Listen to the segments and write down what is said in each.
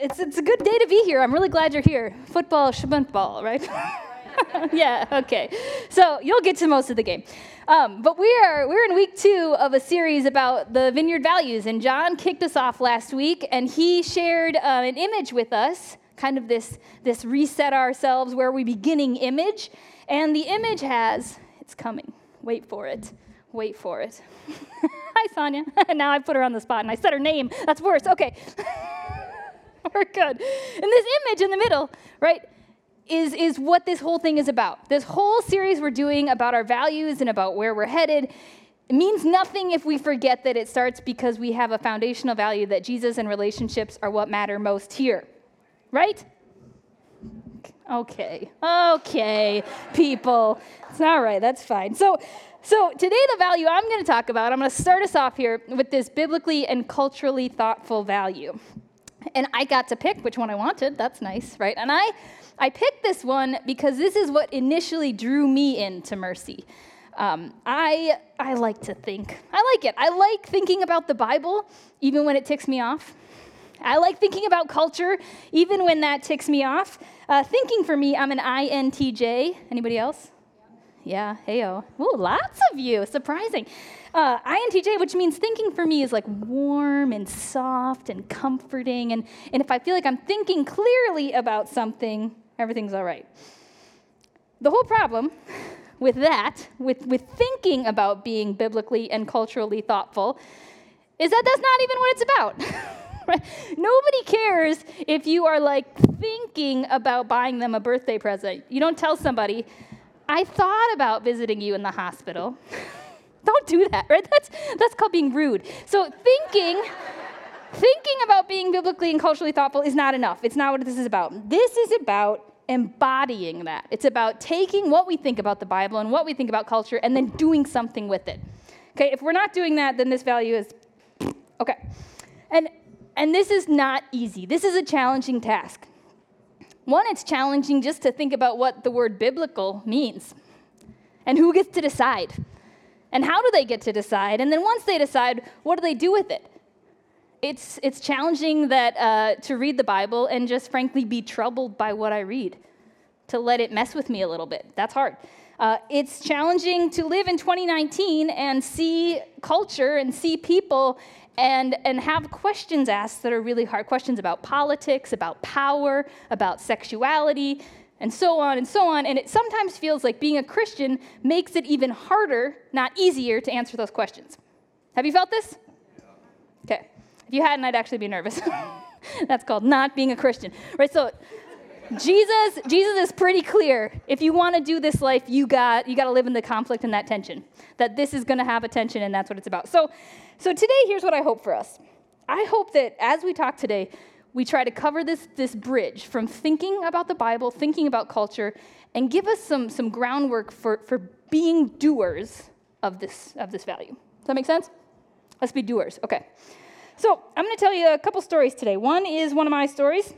it's, it's a good day to be here. I'm really glad you're here. Football, ball, right? yeah, okay. So you'll get to most of the game. Um, but we are we're in week two of a series about the vineyard values, and John kicked us off last week, and he shared uh, an image with us, kind of this this reset ourselves where we beginning image, and the image has it's coming. Wait for it. Wait for it. Hi, Sonia. And now I put her on the spot and I said her name. That's worse. Okay. We're good. And this image in the middle, right, is, is what this whole thing is about. This whole series we're doing about our values and about where we're headed it means nothing if we forget that it starts because we have a foundational value that Jesus and relationships are what matter most here. Right? Okay. Okay, people. It's all right. That's fine. So, so today the value I'm going to talk about, I'm going to start us off here with this biblically and culturally thoughtful value. And I got to pick which one I wanted. That's nice, right? And I I picked this one because this is what initially drew me into mercy. Um, I, I like to think. I like it. I like thinking about the Bible, even when it ticks me off. I like thinking about culture, even when that ticks me off. Uh, thinking for me, I'm an INTJ. Anybody else? Yeah, heyo. Ooh, lots of you. Surprising. Uh, INTJ, which means thinking for me is like warm and soft and comforting. And, and if I feel like I'm thinking clearly about something, everything's all right. The whole problem with that, with, with thinking about being biblically and culturally thoughtful, is that that's not even what it's about. Nobody cares if you are like thinking about buying them a birthday present. You don't tell somebody, I thought about visiting you in the hospital. don't do that, right? That's, that's called being rude. So thinking thinking about being biblically and culturally thoughtful is not enough. It's not what this is about. This is about embodying that. It's about taking what we think about the Bible and what we think about culture and then doing something with it. Okay, if we're not doing that, then this value is okay. And and this is not easy. This is a challenging task. One, it's challenging just to think about what the word biblical means and who gets to decide. And how do they get to decide? And then once they decide, what do they do with it? it's, it's challenging that, uh, to read the Bible and just frankly be troubled by what I read, to let it mess with me a little bit. That's hard. Uh, it's challenging to live in 2019 and see culture and see people and, and have questions asked that are really hard questions about politics, about power, about sexuality, and so on and so on. And it sometimes feels like being a Christian makes it even harder, not easier, to answer those questions. Have you felt this? Okay. If you hadn't, I'd actually be nervous. That's called not being a Christian. Right? So Jesus, Jesus is pretty clear. If you want to do this life, you got you got to live in the conflict and that tension. That this is going to have a tension, and that's what it's about. So, so today, here's what I hope for us. I hope that as we talk today, we try to cover this this bridge from thinking about the Bible, thinking about culture, and give us some some groundwork for for being doers of this of this value. Does that make sense? Let's be doers. Okay. So, I'm going to tell you a couple stories today. One is one of my stories.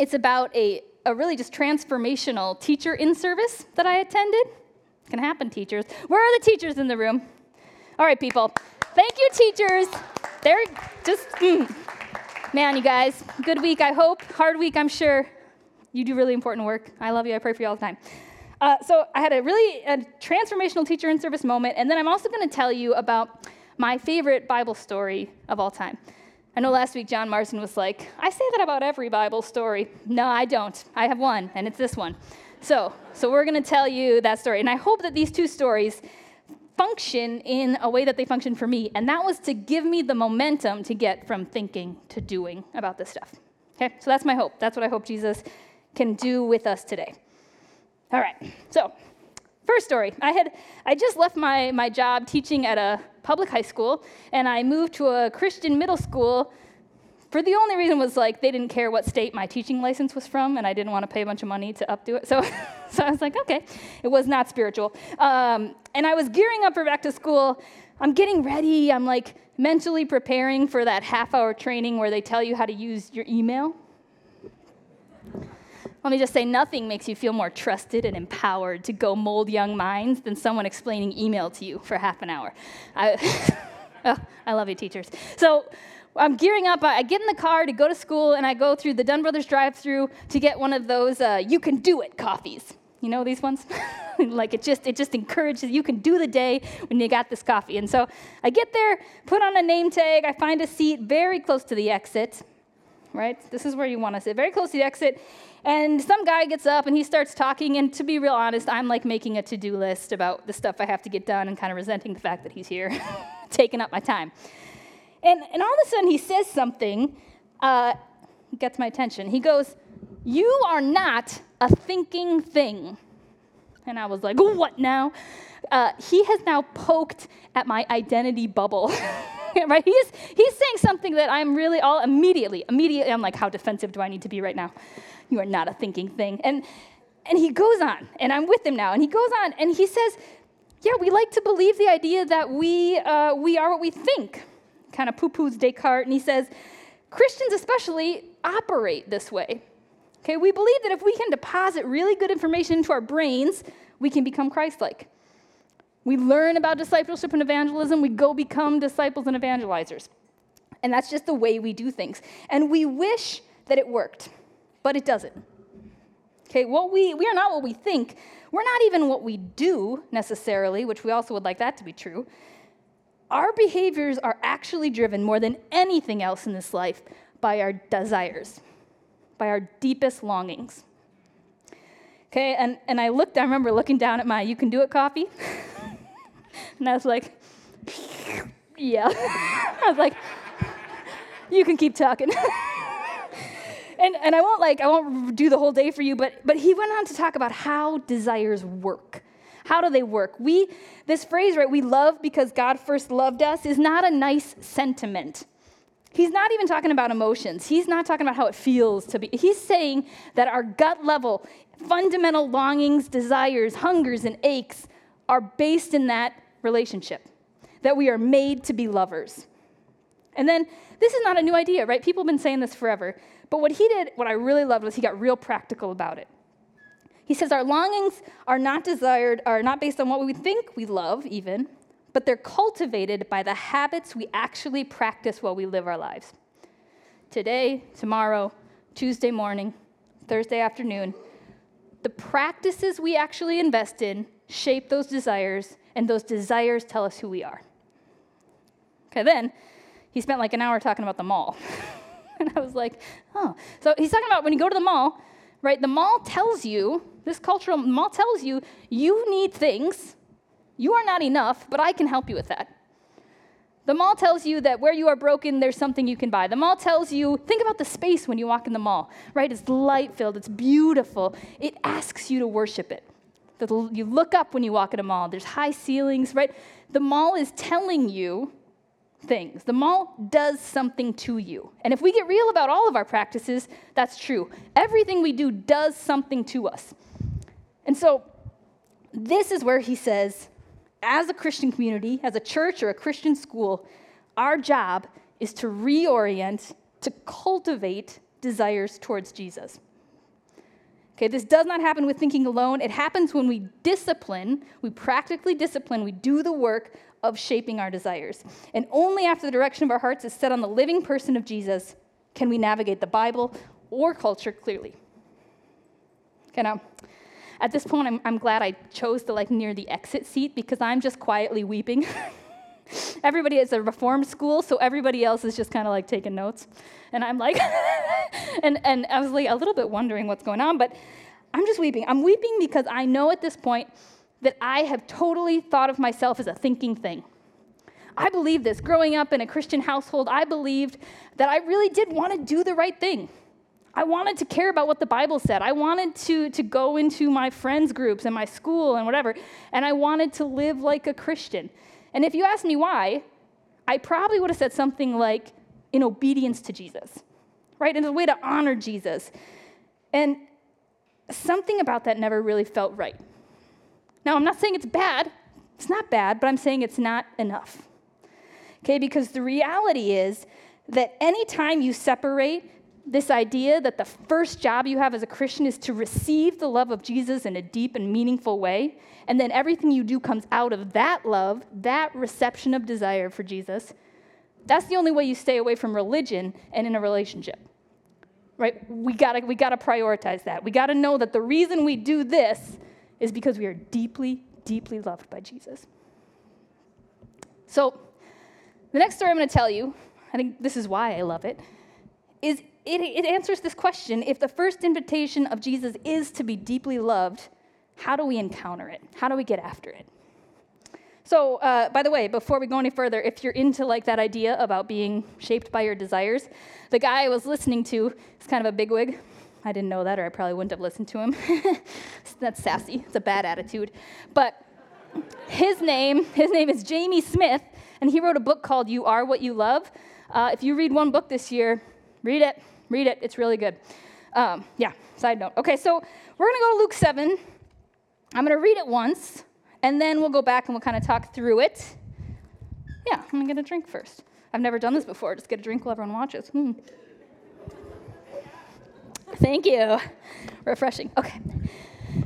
It's about a, a really just transformational teacher in service that I attended. It can happen, teachers. Where are the teachers in the room? All right, people. Thank you, teachers. They're just, mm. man, you guys, good week, I hope. Hard week, I'm sure. You do really important work. I love you. I pray for you all the time. Uh, so I had a really a transformational teacher in service moment, and then I'm also going to tell you about my favorite Bible story of all time. I know last week John Marston was like, I say that about every Bible story. No, I don't. I have one, and it's this one. So, so we're going to tell you that story. And I hope that these two stories function in a way that they function for me. And that was to give me the momentum to get from thinking to doing about this stuff. Okay? So that's my hope. That's what I hope Jesus can do with us today. All right. So, first story. I had I just left my, my job teaching at a public high school, and I moved to a Christian middle school for the only reason was like they didn't care what state my teaching license was from, and I didn't want to pay a bunch of money to updo it. So, so I was like, okay, it was not spiritual. Um, and I was gearing up for back to school. I'm getting ready. I'm like mentally preparing for that half hour training where they tell you how to use your email. Let me just say, nothing makes you feel more trusted and empowered to go mold young minds than someone explaining email to you for half an hour. I, oh, I love you, teachers. So I'm gearing up. I get in the car to go to school, and I go through the Dunn Brothers drive-through to get one of those uh, "You Can Do It" coffees. You know these ones? like it just it just encourages you can do the day when you got this coffee. And so I get there, put on a name tag, I find a seat very close to the exit. Right? This is where you want to sit, very close to the exit. And some guy gets up and he starts talking. And to be real honest, I'm like making a to do list about the stuff I have to get done and kind of resenting the fact that he's here, taking up my time. And, and all of a sudden, he says something, uh, gets my attention. He goes, You are not a thinking thing. And I was like, What now? Uh, he has now poked at my identity bubble. right? He's, he's saying something that I'm really all immediately, immediately, I'm like, How defensive do I need to be right now? You are not a thinking thing. And, and he goes on, and I'm with him now, and he goes on, and he says, Yeah, we like to believe the idea that we, uh, we are what we think kind of poo poos Descartes, and he says, Christians especially operate this way. Okay, we believe that if we can deposit really good information into our brains, we can become Christ like. We learn about discipleship and evangelism, we go become disciples and evangelizers. And that's just the way we do things. And we wish that it worked, but it doesn't. Okay, what we, we are not what we think. We're not even what we do necessarily, which we also would like that to be true our behaviors are actually driven more than anything else in this life by our desires, by our deepest longings. Okay, and, and I looked, I remember looking down at my You Can Do It coffee, and I was like, yeah. I was like, you can keep talking. And, and I won't like, I won't do the whole day for you, but, but he went on to talk about how desires work how do they work? We, this phrase, right, we love because God first loved us, is not a nice sentiment. He's not even talking about emotions. He's not talking about how it feels to be. He's saying that our gut level, fundamental longings, desires, hungers, and aches are based in that relationship, that we are made to be lovers. And then this is not a new idea, right? People have been saying this forever. But what he did, what I really loved, was he got real practical about it. He says our longings are not desired, are not based on what we think we love, even, but they're cultivated by the habits we actually practice while we live our lives. Today, tomorrow, Tuesday morning, Thursday afternoon, the practices we actually invest in shape those desires, and those desires tell us who we are. Okay, then he spent like an hour talking about the mall. and I was like, oh. So he's talking about when you go to the mall, right? The mall tells you, this cultural mall tells you, you need things. You are not enough, but I can help you with that. The mall tells you that where you are broken, there's something you can buy. The mall tells you, think about the space when you walk in the mall, right? It's light filled, it's beautiful. It asks you to worship it. You look up when you walk in a mall, there's high ceilings, right? The mall is telling you things. The mall does something to you. And if we get real about all of our practices, that's true. Everything we do does something to us. And so, this is where he says, as a Christian community, as a church or a Christian school, our job is to reorient, to cultivate desires towards Jesus. Okay, this does not happen with thinking alone. It happens when we discipline, we practically discipline, we do the work of shaping our desires. And only after the direction of our hearts is set on the living person of Jesus can we navigate the Bible or culture clearly. Okay, now, at this point, I'm, I'm glad I chose to like near the exit seat because I'm just quietly weeping. everybody is a reformed school, so everybody else is just kind of like taking notes. And I'm like, and, and I was like a little bit wondering what's going on, but I'm just weeping. I'm weeping because I know at this point that I have totally thought of myself as a thinking thing. I believe this. Growing up in a Christian household, I believed that I really did want to do the right thing. I wanted to care about what the Bible said. I wanted to, to go into my friends' groups and my school and whatever, and I wanted to live like a Christian. And if you ask me why, I probably would have said something like, in obedience to Jesus, right? In a way to honor Jesus. And something about that never really felt right. Now, I'm not saying it's bad, it's not bad, but I'm saying it's not enough. Okay, because the reality is that anytime you separate this idea that the first job you have as a Christian is to receive the love of Jesus in a deep and meaningful way, and then everything you do comes out of that love, that reception of desire for Jesus, That's the only way you stay away from religion and in a relationship. Right? We gotta, we gotta prioritize that. We gotta know that the reason we do this is because we are deeply, deeply loved by Jesus. So, the next story I'm gonna tell you, I think this is why I love it, is it, it answers this question if the first invitation of Jesus is to be deeply loved, how do we encounter it? How do we get after it? So, uh, by the way, before we go any further, if you're into like that idea about being shaped by your desires, the guy I was listening to is kind of a bigwig. I didn't know that, or I probably wouldn't have listened to him. That's sassy. It's a bad attitude. But his name, his name is Jamie Smith, and he wrote a book called "You Are What You Love." Uh, if you read one book this year, read it. Read it. It's really good. Um, yeah. Side note. Okay, so we're gonna go to Luke seven. I'm gonna read it once. And then we'll go back and we'll kind of talk through it. Yeah, I'm gonna get a drink first. I've never done this before. Just get a drink while everyone watches. Hmm. Thank you. Refreshing. Okay.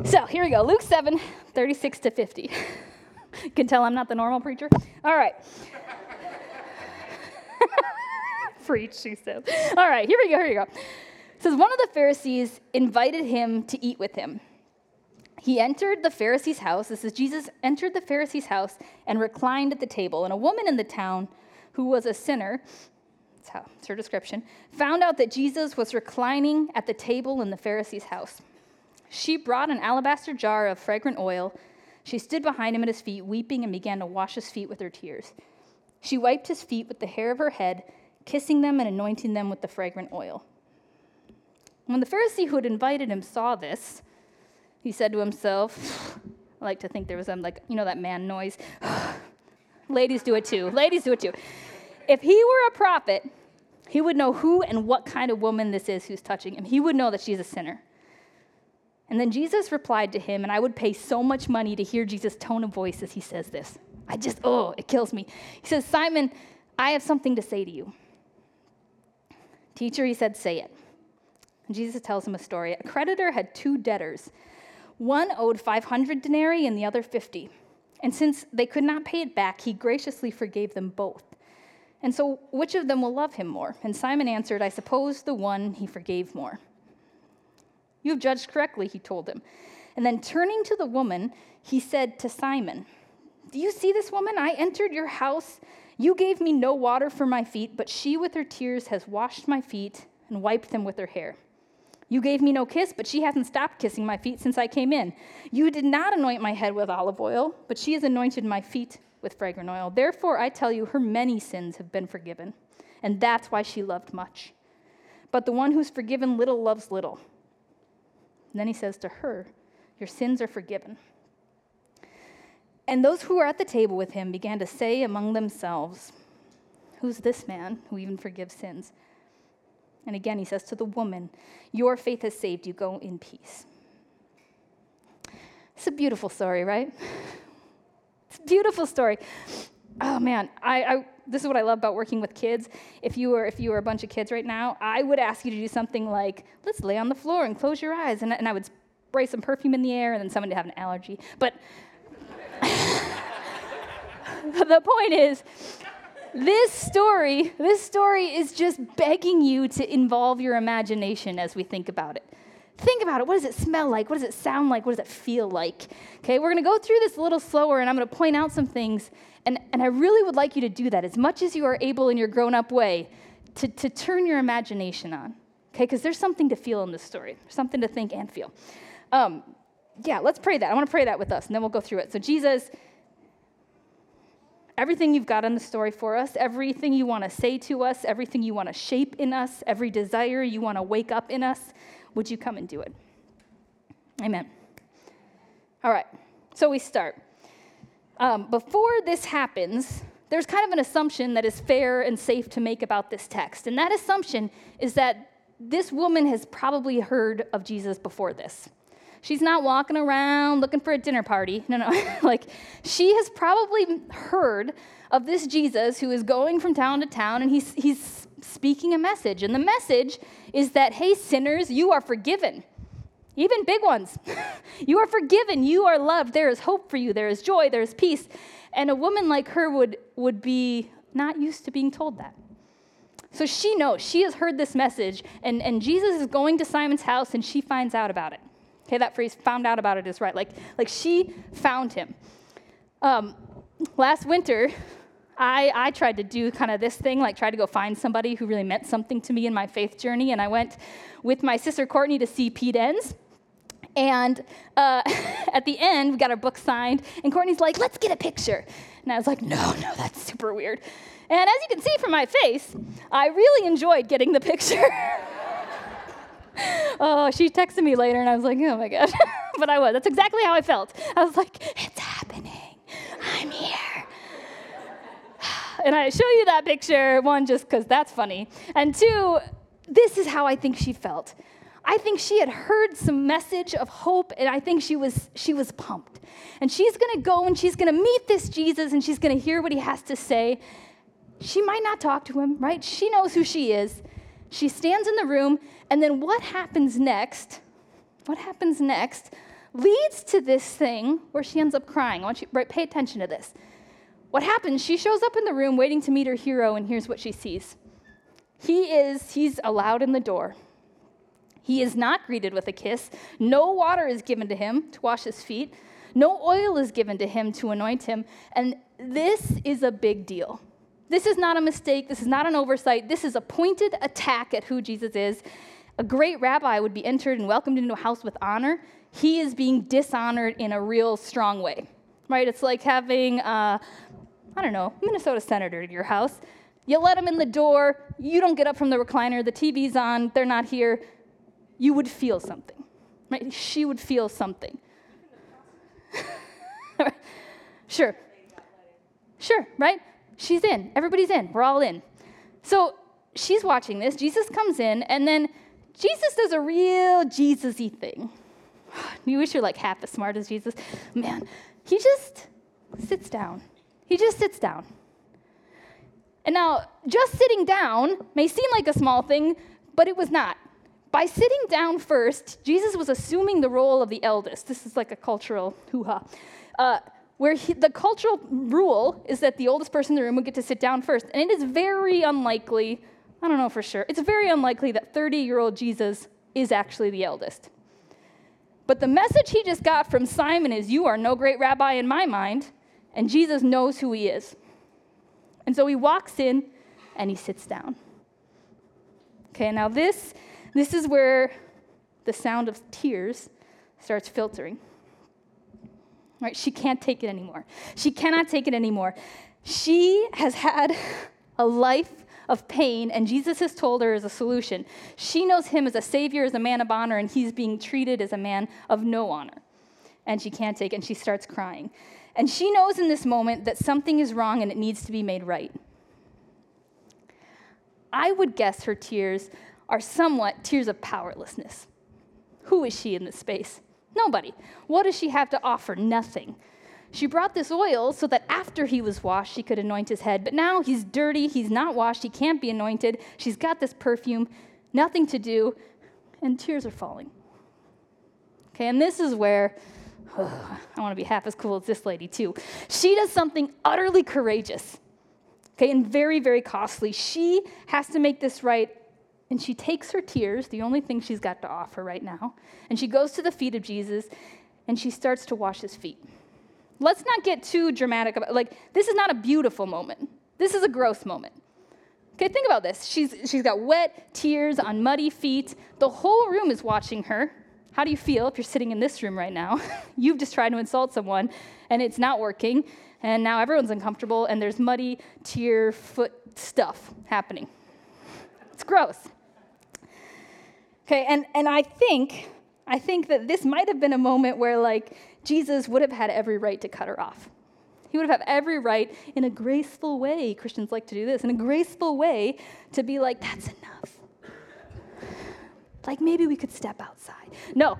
So here we go. Luke 7, 36 to 50. you can tell I'm not the normal preacher. All right. Preach, she says. All right, here we go, here we go. It says, One of the Pharisees invited him to eat with him. He entered the Pharisee's house. This is Jesus entered the Pharisee's house and reclined at the table. And a woman in the town who was a sinner, that's how it's her description, found out that Jesus was reclining at the table in the Pharisee's house. She brought an alabaster jar of fragrant oil. She stood behind him at his feet, weeping, and began to wash his feet with her tears. She wiped his feet with the hair of her head, kissing them and anointing them with the fragrant oil. When the Pharisee who had invited him saw this, he said to himself, I like to think there was some, like, you know, that man noise. Ladies do it too. Ladies do it too. If he were a prophet, he would know who and what kind of woman this is who's touching him. He would know that she's a sinner. And then Jesus replied to him, and I would pay so much money to hear Jesus' tone of voice as he says this. I just, oh, it kills me. He says, Simon, I have something to say to you. Teacher, he said, say it. And Jesus tells him a story. A creditor had two debtors. One owed 500 denarii and the other 50. And since they could not pay it back, he graciously forgave them both. And so, which of them will love him more? And Simon answered, I suppose the one he forgave more. You have judged correctly, he told him. And then turning to the woman, he said to Simon, Do you see this woman? I entered your house. You gave me no water for my feet, but she with her tears has washed my feet and wiped them with her hair. You gave me no kiss, but she hasn't stopped kissing my feet since I came in. You did not anoint my head with olive oil, but she has anointed my feet with fragrant oil. Therefore, I tell you, her many sins have been forgiven, and that's why she loved much. But the one who's forgiven little loves little. And then he says to her, Your sins are forgiven. And those who were at the table with him began to say among themselves, Who's this man who even forgives sins? And again, he says to the woman, Your faith has saved you. Go in peace. It's a beautiful story, right? It's a beautiful story. Oh man, I, I, this is what I love about working with kids. If you were if you were a bunch of kids right now, I would ask you to do something like, let's lay on the floor and close your eyes, and, and I would spray some perfume in the air, and then someone would have an allergy. But the point is, this story, this story is just begging you to involve your imagination as we think about it. Think about it. What does it smell like? What does it sound like? What does it feel like? Okay, we're going to go through this a little slower and I'm going to point out some things. And, and I really would like you to do that as much as you are able in your grown up way to, to turn your imagination on. Okay, because there's something to feel in this story, something to think and feel. Um, yeah, let's pray that. I want to pray that with us and then we'll go through it. So, Jesus, everything you've got in the story for us, everything you want to say to us, everything you want to shape in us, every desire you want to wake up in us, would you come and do it? Amen. All right, so we start. Um, before this happens, there's kind of an assumption that is fair and safe to make about this text. And that assumption is that this woman has probably heard of Jesus before this. She's not walking around looking for a dinner party. No, no. like, she has probably heard of this Jesus who is going from town to town and he's, he's speaking a message. And the message is that, hey, sinners, you are forgiven. Even big ones. you are forgiven. You are loved. There is hope for you. There is joy. There is peace. And a woman like her would, would be not used to being told that. So she knows, she has heard this message, and, and Jesus is going to Simon's house and she finds out about it. Okay, that phrase, found out about it, is right. Like, like she found him. Um, last winter, I, I tried to do kind of this thing, like try to go find somebody who really meant something to me in my faith journey. And I went with my sister Courtney to see Pete Enns. And uh, at the end, we got our book signed, and Courtney's like, let's get a picture. And I was like, no, no, that's super weird. And as you can see from my face, I really enjoyed getting the picture. oh, she texted me later, and I was like, oh my God. but I was. That's exactly how I felt. I was like, it's happening. I'm here. and I show you that picture, one, just because that's funny, and two, this is how I think she felt. I think she had heard some message of hope, and I think she was, she was pumped. And she's gonna go and she's gonna meet this Jesus and she's gonna hear what he has to say. She might not talk to him, right? She knows who she is. She stands in the room, and then what happens next? What happens next leads to this thing where she ends up crying. I want you right, pay attention to this. What happens? She shows up in the room waiting to meet her hero, and here's what she sees. He is, he's allowed in the door. He is not greeted with a kiss. No water is given to him to wash his feet. No oil is given to him to anoint him. And this is a big deal. This is not a mistake. This is not an oversight. This is a pointed attack at who Jesus is. A great rabbi would be entered and welcomed into a house with honor. He is being dishonored in a real strong way, right? It's like having, uh, I don't know, Minnesota senator at your house. You let them in the door, you don't get up from the recliner, the TV's on, they're not here you would feel something. Right? She would feel something. sure. Sure, right? She's in. Everybody's in. We're all in. So she's watching this. Jesus comes in, and then Jesus does a real Jesus y thing. You wish you're like half as smart as Jesus. Man, he just sits down. He just sits down. And now, just sitting down may seem like a small thing, but it was not. By sitting down first, Jesus was assuming the role of the eldest. This is like a cultural hoo ha. Uh, where he, the cultural rule is that the oldest person in the room would get to sit down first. And it is very unlikely, I don't know for sure, it's very unlikely that 30 year old Jesus is actually the eldest. But the message he just got from Simon is, You are no great rabbi in my mind, and Jesus knows who he is. And so he walks in and he sits down. Okay, now this this is where the sound of tears starts filtering. Right? She can't take it anymore. She cannot take it anymore. She has had a life of pain, and Jesus has told her as a solution. She knows him as a savior, as a man of honor, and he's being treated as a man of no honor. And she can't take it, and she starts crying. And she knows in this moment that something is wrong and it needs to be made right. I would guess her tears are somewhat tears of powerlessness. Who is she in this space? Nobody. What does she have to offer? Nothing. She brought this oil so that after he was washed, she could anoint his head. But now he's dirty, he's not washed, he can't be anointed. She's got this perfume, nothing to do, and tears are falling. Okay, and this is where oh, I want to be half as cool as this lady, too. She does something utterly courageous, okay, and very, very costly. She has to make this right and she takes her tears, the only thing she's got to offer right now, and she goes to the feet of Jesus and she starts to wash his feet. Let's not get too dramatic about like this is not a beautiful moment. This is a gross moment. Okay, think about this. She's she's got wet tears on muddy feet. The whole room is watching her. How do you feel if you're sitting in this room right now? You've just tried to insult someone and it's not working, and now everyone's uncomfortable and there's muddy tear foot stuff happening. It's gross. Okay, and, and I think, I think that this might have been a moment where like Jesus would have had every right to cut her off. He would have had every right in a graceful way, Christians like to do this, in a graceful way to be like, that's enough. Like maybe we could step outside. No,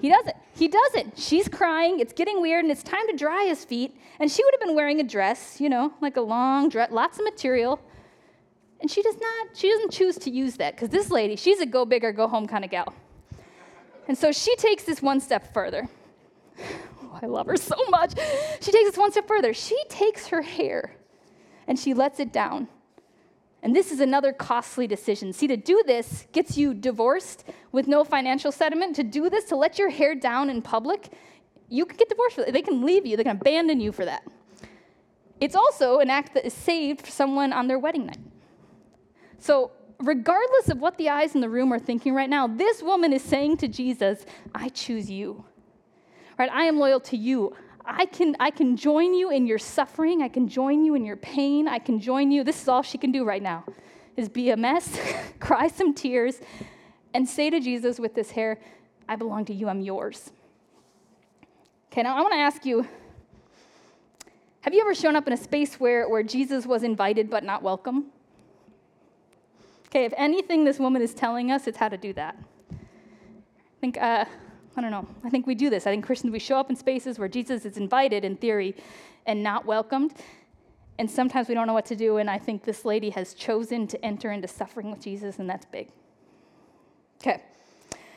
he doesn't. He doesn't. She's crying. It's getting weird, and it's time to dry his feet. And she would have been wearing a dress, you know, like a long dress, lots of material. And she does not, she doesn't choose to use that because this lady, she's a go big or go home kind of gal. And so she takes this one step further. Oh, I love her so much. She takes this one step further. She takes her hair and she lets it down. And this is another costly decision. See, to do this gets you divorced with no financial settlement. To do this, to let your hair down in public, you can get divorced. They can leave you, they can abandon you for that. It's also an act that is saved for someone on their wedding night. So, regardless of what the eyes in the room are thinking right now, this woman is saying to Jesus, I choose you. Right? I am loyal to you. I can, I can join you in your suffering. I can join you in your pain. I can join you. This is all she can do right now is be a mess, cry some tears, and say to Jesus with this hair, I belong to you. I'm yours. Okay, now I want to ask you have you ever shown up in a space where, where Jesus was invited but not welcome? Okay, if anything this woman is telling us, it's how to do that. I think uh, I don't know. I think we do this. I think Christians, we show up in spaces where Jesus is invited in theory and not welcomed. And sometimes we don't know what to do. And I think this lady has chosen to enter into suffering with Jesus, and that's big. Okay.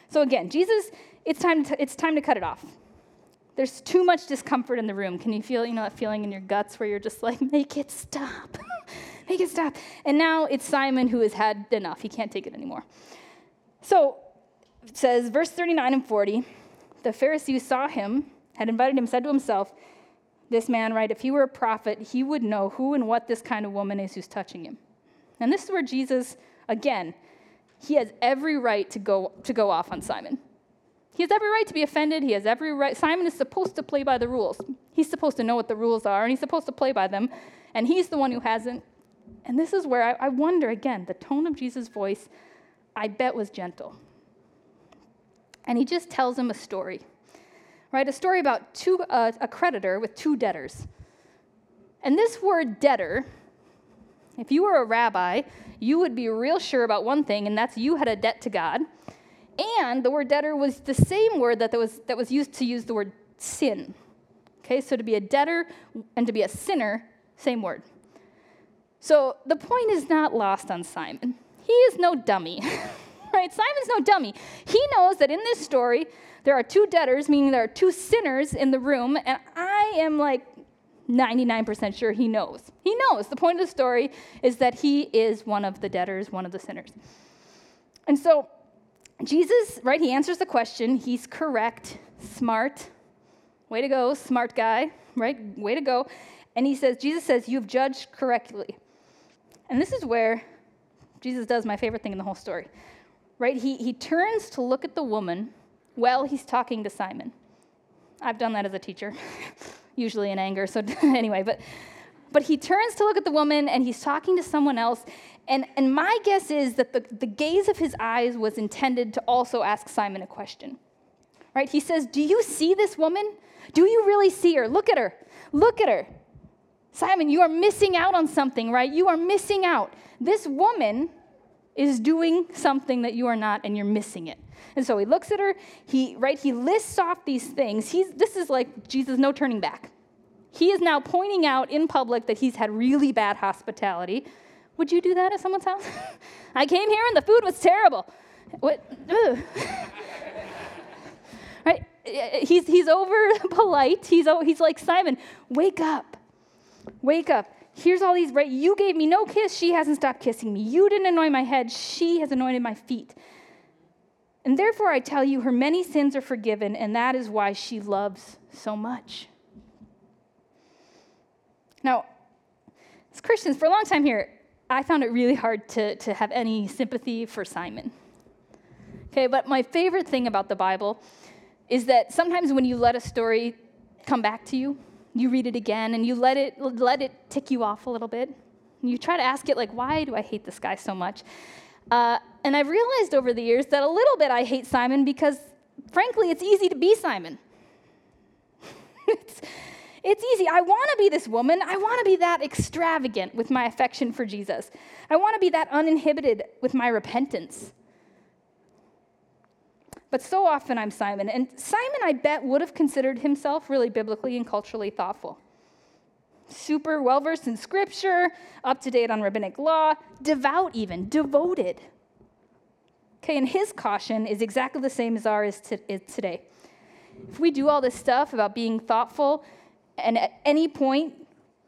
So again, Jesus, it's time to, it's time to cut it off. There's too much discomfort in the room. Can you feel, you know, that feeling in your guts where you're just like, make it stop? make it stop. And now it's Simon who has had enough. He can't take it anymore. So it says, verse 39 and 40, the Pharisee who saw him had invited him, said to himself, This man, right, if he were a prophet, he would know who and what this kind of woman is who's touching him. And this is where Jesus, again, he has every right to go, to go off on Simon. He has every right to be offended. He has every right. Simon is supposed to play by the rules. He's supposed to know what the rules are, and he's supposed to play by them. And he's the one who hasn't. And this is where I, I wonder again, the tone of Jesus' voice, I bet, was gentle and he just tells him a story, right? A story about two, uh, a creditor with two debtors. And this word debtor, if you were a rabbi, you would be real sure about one thing, and that's you had a debt to God. And the word debtor was the same word that was, that was used to use the word sin. Okay, so to be a debtor and to be a sinner, same word. So the point is not lost on Simon. He is no dummy. right? Simon's no dummy. He knows that in this story, there are two debtors, meaning there are two sinners in the room, and I am like 99% sure he knows. He knows. The point of the story is that he is one of the debtors, one of the sinners. And so, Jesus, right, he answers the question. He's correct, smart. Way to go, smart guy, right? Way to go. And he says, Jesus says, You've judged correctly. And this is where Jesus does my favorite thing in the whole story right? He, he turns to look at the woman while he's talking to Simon. I've done that as a teacher, usually in anger. So, anyway, but, but he turns to look at the woman and he's talking to someone else. And, and my guess is that the, the gaze of his eyes was intended to also ask Simon a question. Right? He says, Do you see this woman? Do you really see her? Look at her. Look at her. Simon, you are missing out on something, right? You are missing out. This woman is doing something that you are not and you're missing it. And so he looks at her, he right, he lists off these things. He's this is like Jesus no turning back. He is now pointing out in public that he's had really bad hospitality. Would you do that at someone's house? I came here and the food was terrible. What? right? He's, he's over polite. He's, he's like, Simon, wake up. Wake up here's all these, right? You gave me no kiss, she hasn't stopped kissing me. You didn't anoint my head, she has anointed my feet. And therefore, I tell you, her many sins are forgiven, and that is why she loves so much. Now, as Christians, for a long time here, I found it really hard to, to have any sympathy for Simon. Okay, but my favorite thing about the Bible is that sometimes when you let a story come back to you, you read it again and you let it let it tick you off a little bit. You try to ask it like, why do I hate this guy so much? Uh, and I've realized over the years that a little bit I hate Simon because, frankly, it's easy to be Simon. it's, it's easy. I want to be this woman. I want to be that extravagant with my affection for Jesus. I want to be that uninhibited with my repentance. But so often I'm Simon. And Simon, I bet, would have considered himself really biblically and culturally thoughtful. Super well versed in scripture, up to date on rabbinic law, devout even, devoted. Okay, and his caution is exactly the same as ours today. If we do all this stuff about being thoughtful, and at any point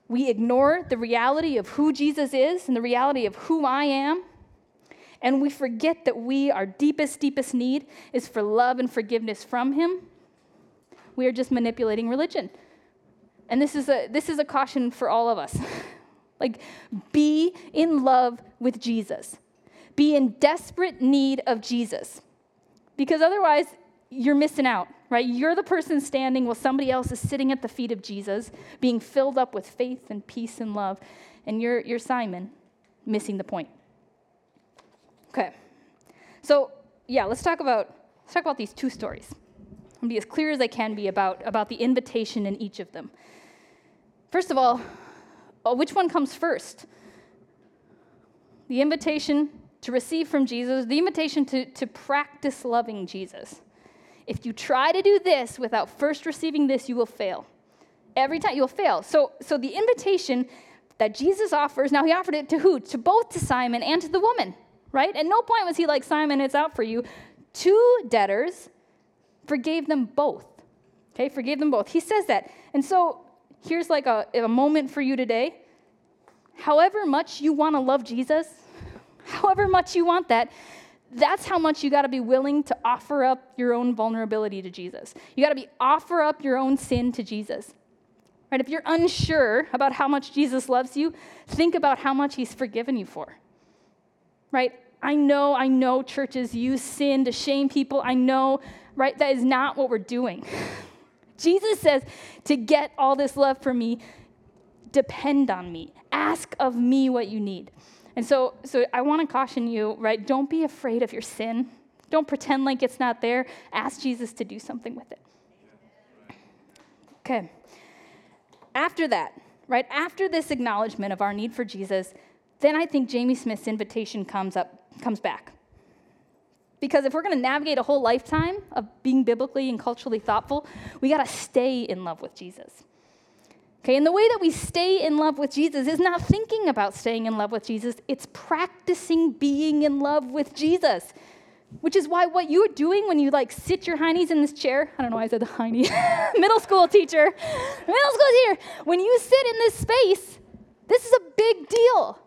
we ignore the reality of who Jesus is and the reality of who I am, and we forget that we, our deepest, deepest need is for love and forgiveness from Him, we are just manipulating religion. And this is a, this is a caution for all of us. like, be in love with Jesus, be in desperate need of Jesus. Because otherwise, you're missing out, right? You're the person standing while somebody else is sitting at the feet of Jesus, being filled up with faith and peace and love. And you're, you're Simon, missing the point. Okay. So, yeah, let's talk about, let's talk about these two stories. I'm gonna be as clear as I can be about, about the invitation in each of them. First of all, uh, which one comes first? The invitation to receive from Jesus, the invitation to, to practice loving Jesus. If you try to do this without first receiving this, you will fail. Every time you'll fail. So, so the invitation that Jesus offers, now he offered it to who? To both to Simon and to the woman, right? At no point was he like, Simon, it's out for you. Two debtors forgave them both. Okay, forgave them both. He says that. And so here's like a, a moment for you today. However much you want to love Jesus, however much you want that, that's how much you got to be willing to offer up your own vulnerability to Jesus. You got to be offer up your own sin to Jesus. Right? If you're unsure about how much Jesus loves you, think about how much he's forgiven you for. Right? I know, I know churches use sin to shame people. I know, right? That is not what we're doing. Jesus says, to get all this love from me, depend on me. Ask of me what you need. And so, so I want to caution you, right? Don't be afraid of your sin. Don't pretend like it's not there. Ask Jesus to do something with it. Okay. After that, right? After this acknowledgement of our need for Jesus, then I think Jamie Smith's invitation comes up comes back. Because if we're going to navigate a whole lifetime of being biblically and culturally thoughtful, we got to stay in love with Jesus. Okay, and the way that we stay in love with Jesus is not thinking about staying in love with Jesus, it's practicing being in love with Jesus. Which is why what you're doing when you like sit your heinies in this chair, I don't know why I said the hiney, middle school teacher, middle school teacher, when you sit in this space, this is a big deal.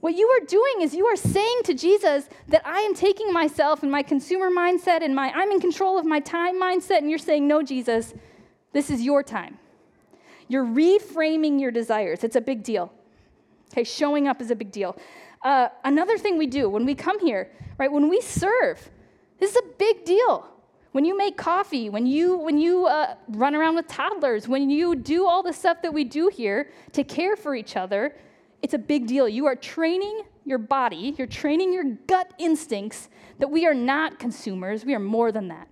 What you are doing is you are saying to Jesus that I am taking myself and my consumer mindset and my I'm in control of my time mindset, and you're saying, No, Jesus, this is your time. You're reframing your desires. It's a big deal. Okay, showing up is a big deal. Uh, another thing we do when we come here, right, when we serve, this is a big deal. When you make coffee, when you, when you uh, run around with toddlers, when you do all the stuff that we do here to care for each other, it's a big deal. You are training your body, you're training your gut instincts that we are not consumers, we are more than that.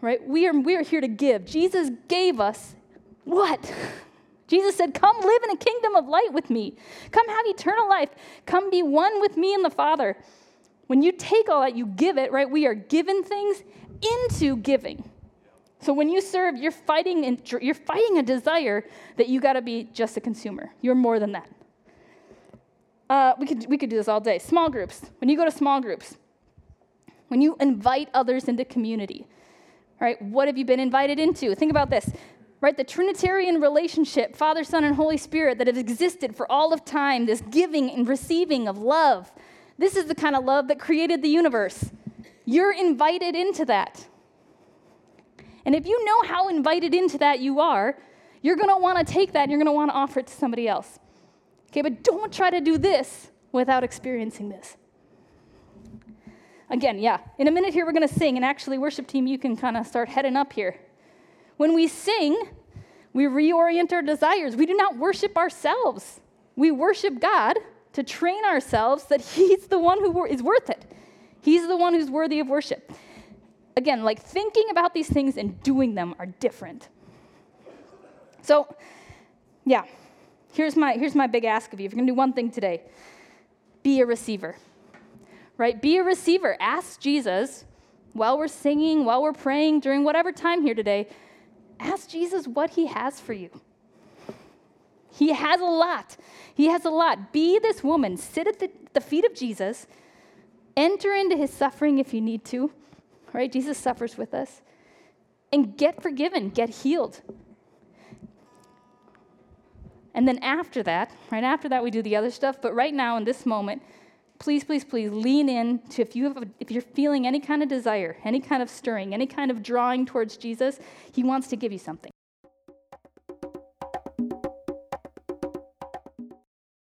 Right? We are, we are here to give. Jesus gave us what? Jesus said, Come live in a kingdom of light with me. Come have eternal life. Come be one with me and the Father. When you take all that, you give it, right? We are given things into giving. So when you serve, you're fighting, in, you're fighting a desire that you got to be just a consumer. You're more than that. Uh, we, could, we could do this all day. Small groups. When you go to small groups, when you invite others into community, right? What have you been invited into? Think about this, right? The Trinitarian relationship, Father, Son, and Holy Spirit, that has existed for all of time, this giving and receiving of love. This is the kind of love that created the universe. You're invited into that. And if you know how invited into that you are, you're going to want to take that and you're going to want to offer it to somebody else. Okay, but don't try to do this without experiencing this. Again, yeah, in a minute here we're going to sing, and actually, worship team, you can kind of start heading up here. When we sing, we reorient our desires. We do not worship ourselves, we worship God to train ourselves that He's the one who is worth it. He's the one who's worthy of worship. Again, like thinking about these things and doing them are different. So, yeah, Here's my, here's my big ask of you. If you're going to do one thing today, be a receiver. Right? Be a receiver. Ask Jesus while we're singing, while we're praying, during whatever time here today, ask Jesus what he has for you. He has a lot. He has a lot. Be this woman. Sit at the, the feet of Jesus. Enter into his suffering if you need to. Right? Jesus suffers with us. And get forgiven, get healed. And then after that, right after that, we do the other stuff. But right now, in this moment, please, please, please lean in to if you have, a, if you're feeling any kind of desire, any kind of stirring, any kind of drawing towards Jesus, He wants to give you something.